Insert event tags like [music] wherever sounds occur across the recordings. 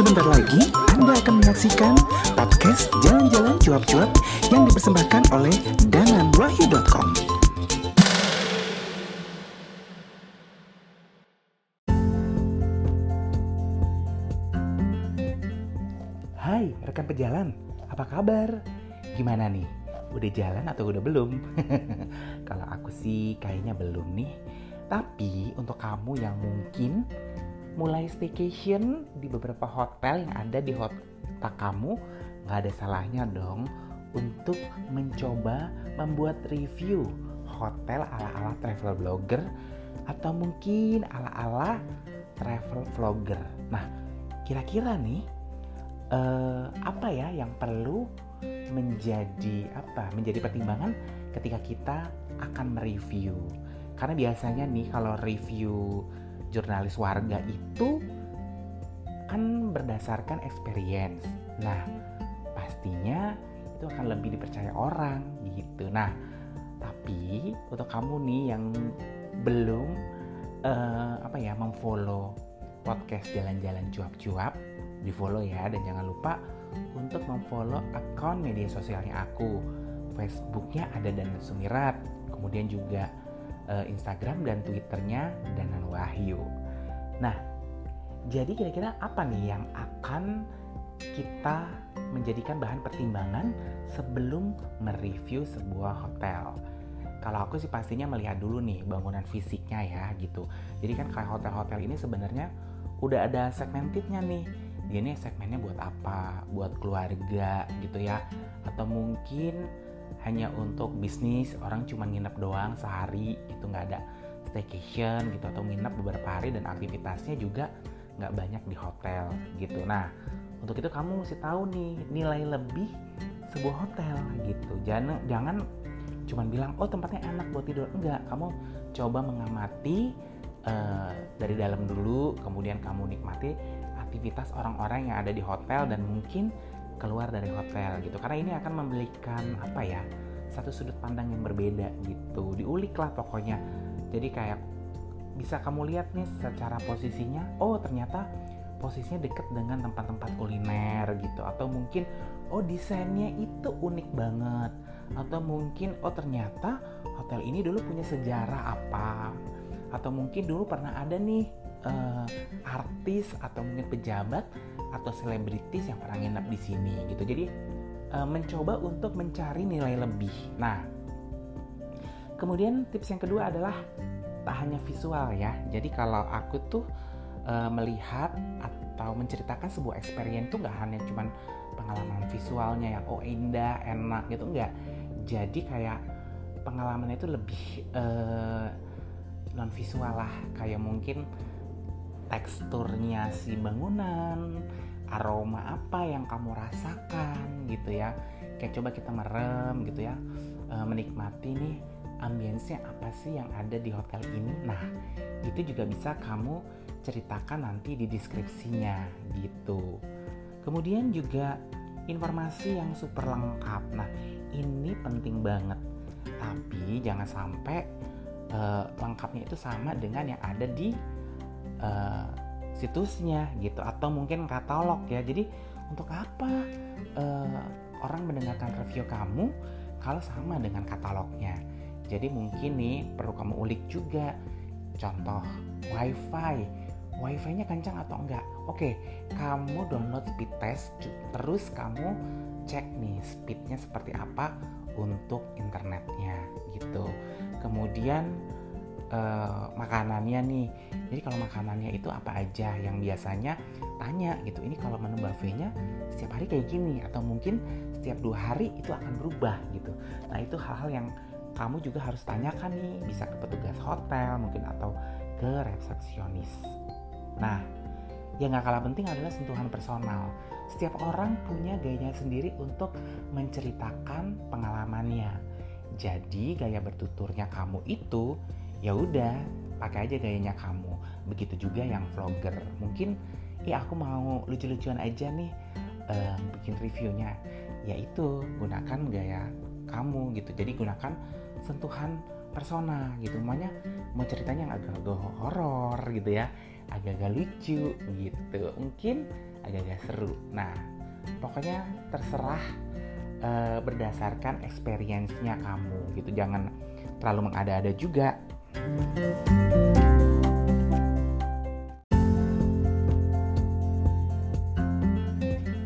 Sebentar lagi Anda akan menyaksikan podcast Jalan-Jalan Cuap-Cuap yang dipersembahkan oleh dananwahyu.com. Hai rekan pejalan, apa kabar? Gimana nih? Udah jalan atau udah belum? [laughs] Kalau aku sih kayaknya belum nih. Tapi untuk kamu yang mungkin mulai staycation di beberapa hotel yang ada di kota kamu, nggak ada salahnya dong untuk mencoba membuat review hotel ala-ala travel blogger atau mungkin ala-ala travel vlogger. Nah, kira-kira nih uh, apa ya yang perlu menjadi apa? Menjadi pertimbangan ketika kita akan mereview. Karena biasanya nih kalau review jurnalis warga itu kan berdasarkan experience. Nah, pastinya itu akan lebih dipercaya orang gitu. Nah, tapi untuk kamu nih yang belum uh, apa ya memfollow podcast jalan-jalan cuap-cuap, di follow ya dan jangan lupa untuk memfollow akun media sosialnya aku. Facebooknya ada dan Sumirat, kemudian juga uh, Instagram dan Twitternya Danan Wahyu. Nah, jadi kira-kira apa nih yang akan kita menjadikan bahan pertimbangan sebelum mereview sebuah hotel? Kalau aku sih pastinya melihat dulu nih bangunan fisiknya ya gitu. Jadi kan kayak hotel-hotel ini sebenarnya udah ada segmentednya nih. Dia nih segmennya buat apa? Buat keluarga gitu ya. Atau mungkin hanya untuk bisnis orang cuma nginep doang sehari gitu nggak ada staycation gitu atau nginep beberapa hari dan aktivitasnya juga nggak banyak di hotel gitu. Nah untuk itu kamu mesti tahu nih nilai lebih sebuah hotel gitu. Jangan jangan cuma bilang oh tempatnya enak buat tidur. Enggak kamu coba mengamati uh, dari dalam dulu kemudian kamu nikmati aktivitas orang-orang yang ada di hotel dan mungkin keluar dari hotel gitu. Karena ini akan memberikan apa ya satu sudut pandang yang berbeda gitu. Diulik lah pokoknya. Jadi kayak bisa kamu lihat nih secara posisinya oh ternyata posisinya deket dengan tempat-tempat kuliner gitu. Atau mungkin oh desainnya itu unik banget. Atau mungkin oh ternyata hotel ini dulu punya sejarah apa. Atau mungkin dulu pernah ada nih uh, artis atau mungkin pejabat atau selebritis yang pernah nginep di sini gitu. Jadi uh, mencoba untuk mencari nilai lebih. Nah, kemudian tips yang kedua adalah tak hanya visual ya. Jadi kalau aku tuh uh, melihat atau menceritakan sebuah experience tuh nggak hanya cuman pengalaman visualnya yang oh indah, enak gitu enggak. Jadi kayak pengalamannya itu lebih uh, non visual lah kayak mungkin teksturnya si bangunan, aroma apa yang kamu rasakan gitu ya. Kayak coba kita merem gitu ya, e, menikmati nih ambience apa sih yang ada di hotel ini. Nah, itu juga bisa kamu ceritakan nanti di deskripsinya gitu. Kemudian juga informasi yang super lengkap. Nah, ini penting banget. Tapi jangan sampai uh, lengkapnya itu sama dengan yang ada di uh, situsnya gitu atau mungkin katalog ya. Jadi untuk apa uh, orang mendengarkan review kamu kalau sama dengan katalognya? Jadi mungkin nih perlu kamu ulik juga. Contoh wifi. Wifi-nya kencang atau enggak? Oke kamu download speed test terus kamu cek nih speednya seperti apa untuk internetnya gitu. Kemudian uh, makanannya nih. Jadi kalau makanannya itu apa aja yang biasanya tanya gitu. Ini kalau menu buffetnya setiap hari kayak gini atau mungkin setiap dua hari itu akan berubah gitu. Nah itu hal-hal yang kamu juga harus tanyakan nih bisa ke petugas hotel mungkin atau ke resepsionis. Nah yang gak kalah penting adalah sentuhan personal. Setiap orang punya gayanya sendiri untuk menceritakan pengalamannya. Jadi gaya bertuturnya kamu itu ya udah pakai aja gayanya kamu. Begitu juga yang vlogger. Mungkin ya aku mau lucu-lucuan aja nih um, bikin reviewnya. Yaitu gunakan gaya kamu gitu. Jadi gunakan sentuhan persona gitu. Maunya mau ceritanya agak-agak horor gitu ya. Agak-agak lucu gitu. Mungkin agak-agak seru. Nah pokoknya terserah uh, berdasarkan experience-nya kamu gitu. Jangan terlalu mengada-ada juga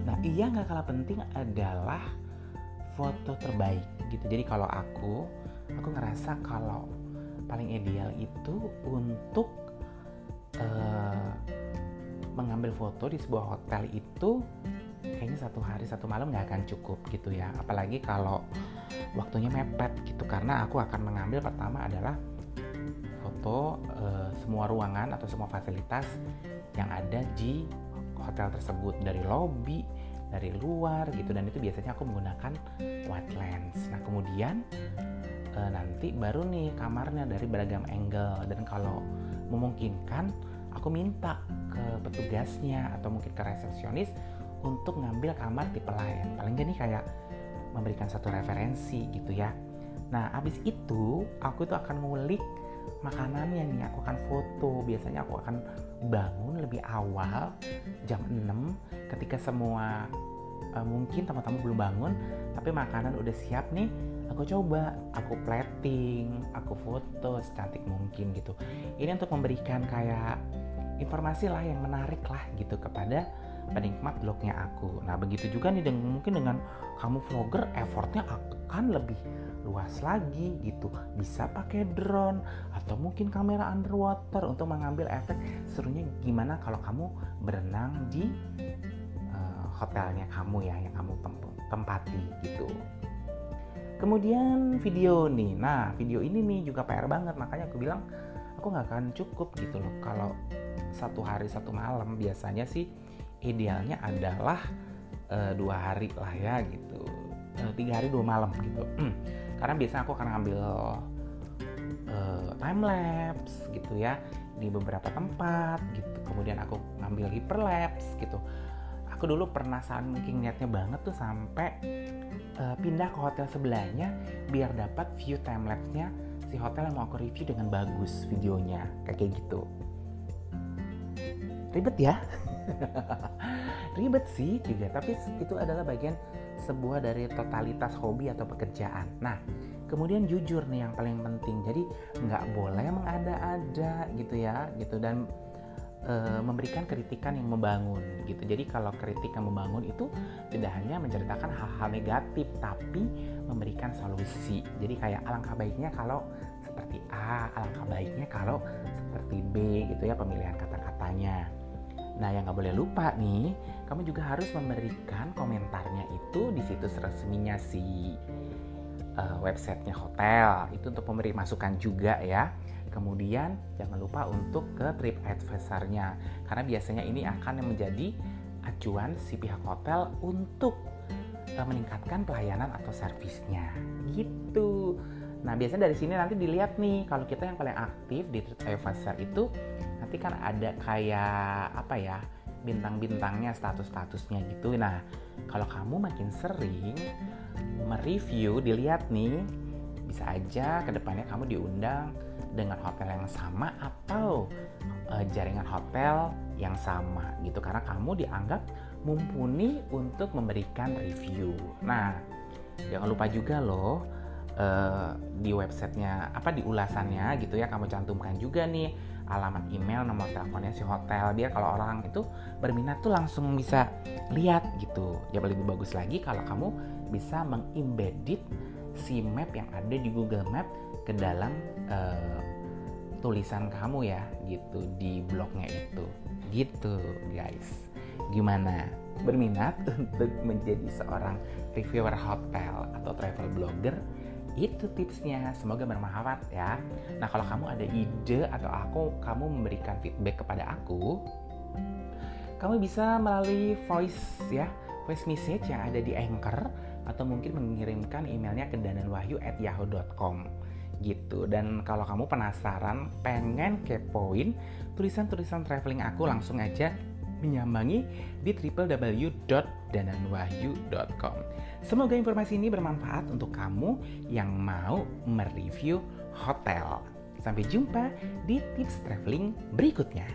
nah iya nggak kalah penting adalah foto terbaik gitu. Jadi kalau aku aku ngerasa kalau paling ideal itu untuk uh, mengambil foto di sebuah hotel itu kayaknya satu hari satu malam nggak akan cukup gitu ya. Apalagi kalau waktunya mepet gitu. Karena aku akan mengambil pertama adalah foto uh, semua ruangan atau semua fasilitas yang ada di hotel tersebut. Dari lobby dari luar gitu. Dan itu biasanya aku menggunakan wide lens. Nah kemudian uh, nanti baru nih kamarnya dari beragam angle. Dan kalau memungkinkan aku minta ke petugasnya atau mungkin ke resepsionis untuk ngambil kamar tipe lain. Paling jadi kayak memberikan satu referensi gitu ya. Nah abis itu aku itu akan ngulik makanannya nih aku akan foto. Biasanya aku akan bangun lebih awal jam 6 ketika semua uh, mungkin tamu-tamu belum bangun tapi makanan udah siap nih aku coba. Aku plating aku foto secantik mungkin gitu. Ini untuk memberikan kayak informasi lah yang menarik lah gitu kepada penikmat blognya aku. Nah begitu juga nih dengan mungkin dengan kamu vlogger effortnya akan lebih luas lagi gitu. Bisa pakai drone atau mungkin kamera underwater untuk mengambil efek serunya gimana kalau kamu berenang di uh, hotelnya kamu ya yang kamu tempati gitu. Kemudian video nih, nah video ini nih juga PR banget makanya aku bilang aku nggak akan cukup gitu loh kalau satu hari satu malam biasanya sih idealnya adalah uh, dua hari lah ya gitu. Uh, tiga hari dua malam gitu. Hmm. karena biasanya aku akan ambil uh, time lapse gitu ya di beberapa tempat gitu. Kemudian aku ngambil hyperlapse gitu. Aku dulu pernah saking niatnya banget tuh sampai uh, pindah ke hotel sebelahnya biar dapat view time lapse-nya si hotel yang mau aku review dengan bagus videonya. Kayak gitu. Ribet ya [laughs] ribet sih juga tapi itu adalah bagian sebuah dari totalitas hobi atau pekerjaan. Nah kemudian jujur nih yang paling penting. Jadi nggak boleh mengada-ada gitu ya gitu. Dan e, memberikan kritikan yang membangun gitu. Jadi kalau kritik yang membangun itu tidak hanya menceritakan hal-hal negatif tapi memberikan solusi. Jadi kayak alangkah baiknya kalau seperti A alangkah baiknya kalau seperti B gitu ya pemilihan kata-katanya Nah, yang nggak boleh lupa nih, kamu juga harus memberikan komentarnya itu di situs resminya si uh, websitenya hotel. Itu untuk memberi masukan juga ya. Kemudian jangan lupa untuk ke trip advisor-nya karena biasanya ini akan menjadi acuan si pihak hotel untuk uh, meningkatkan pelayanan atau servisnya. Gitu. Nah, biasanya dari sini nanti dilihat nih kalau kita yang paling aktif di TripAdvisor itu nanti kan ada kayak apa ya bintang-bintangnya, status-statusnya gitu. Nah, kalau kamu makin sering mereview, dilihat nih, bisa aja ke depannya kamu diundang dengan hotel yang sama atau uh, jaringan hotel yang sama gitu karena kamu dianggap mumpuni untuk memberikan review. Nah, jangan lupa juga loh uh, di websitenya apa di ulasannya gitu ya kamu cantumkan juga nih alamat email nomor teleponnya si hotel. Biar kalau orang itu berminat tuh langsung bisa lihat gitu. Ya lebih bagus lagi kalau kamu bisa mengembedded si map yang ada di Google Map ke dalam uh, tulisan kamu ya gitu di blognya itu. Gitu guys. Gimana? Berminat [laughs] untuk menjadi seorang reviewer hotel atau travel blogger itu tipsnya. Semoga bermanfaat ya. Nah kalau kamu ada ide atau aku kamu memberikan feedback kepada aku kamu bisa melalui voice ya. Voice message yang ada di anchor atau mungkin mengirimkan emailnya ke dananwahyu@yahoo.com gitu. Dan kalau kamu penasaran pengen kepoin tulisan-tulisan traveling aku langsung aja menyambangi di www.dananwahyu.com. Semoga informasi ini bermanfaat untuk kamu yang mau mereview hotel. Sampai jumpa di tips traveling berikutnya.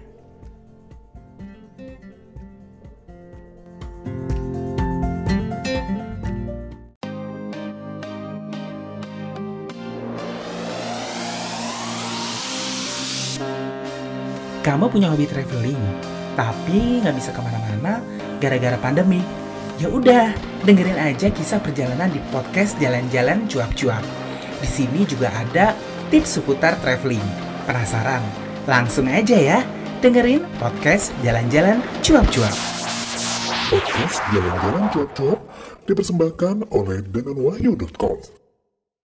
Kamu punya hobi traveling, tapi nggak bisa ke mana-mana gara-gara pandemi. Ya udah, dengerin aja kisah perjalanan di podcast Jalan-Jalan Cuap-Cuap. Di sini juga ada tips seputar traveling. Penasaran? Langsung aja ya, dengerin podcast Jalan-Jalan Cuap-Cuap. Podcast Jalan-Jalan Cuap-Cuap dipersembahkan oleh denganwahyu.com.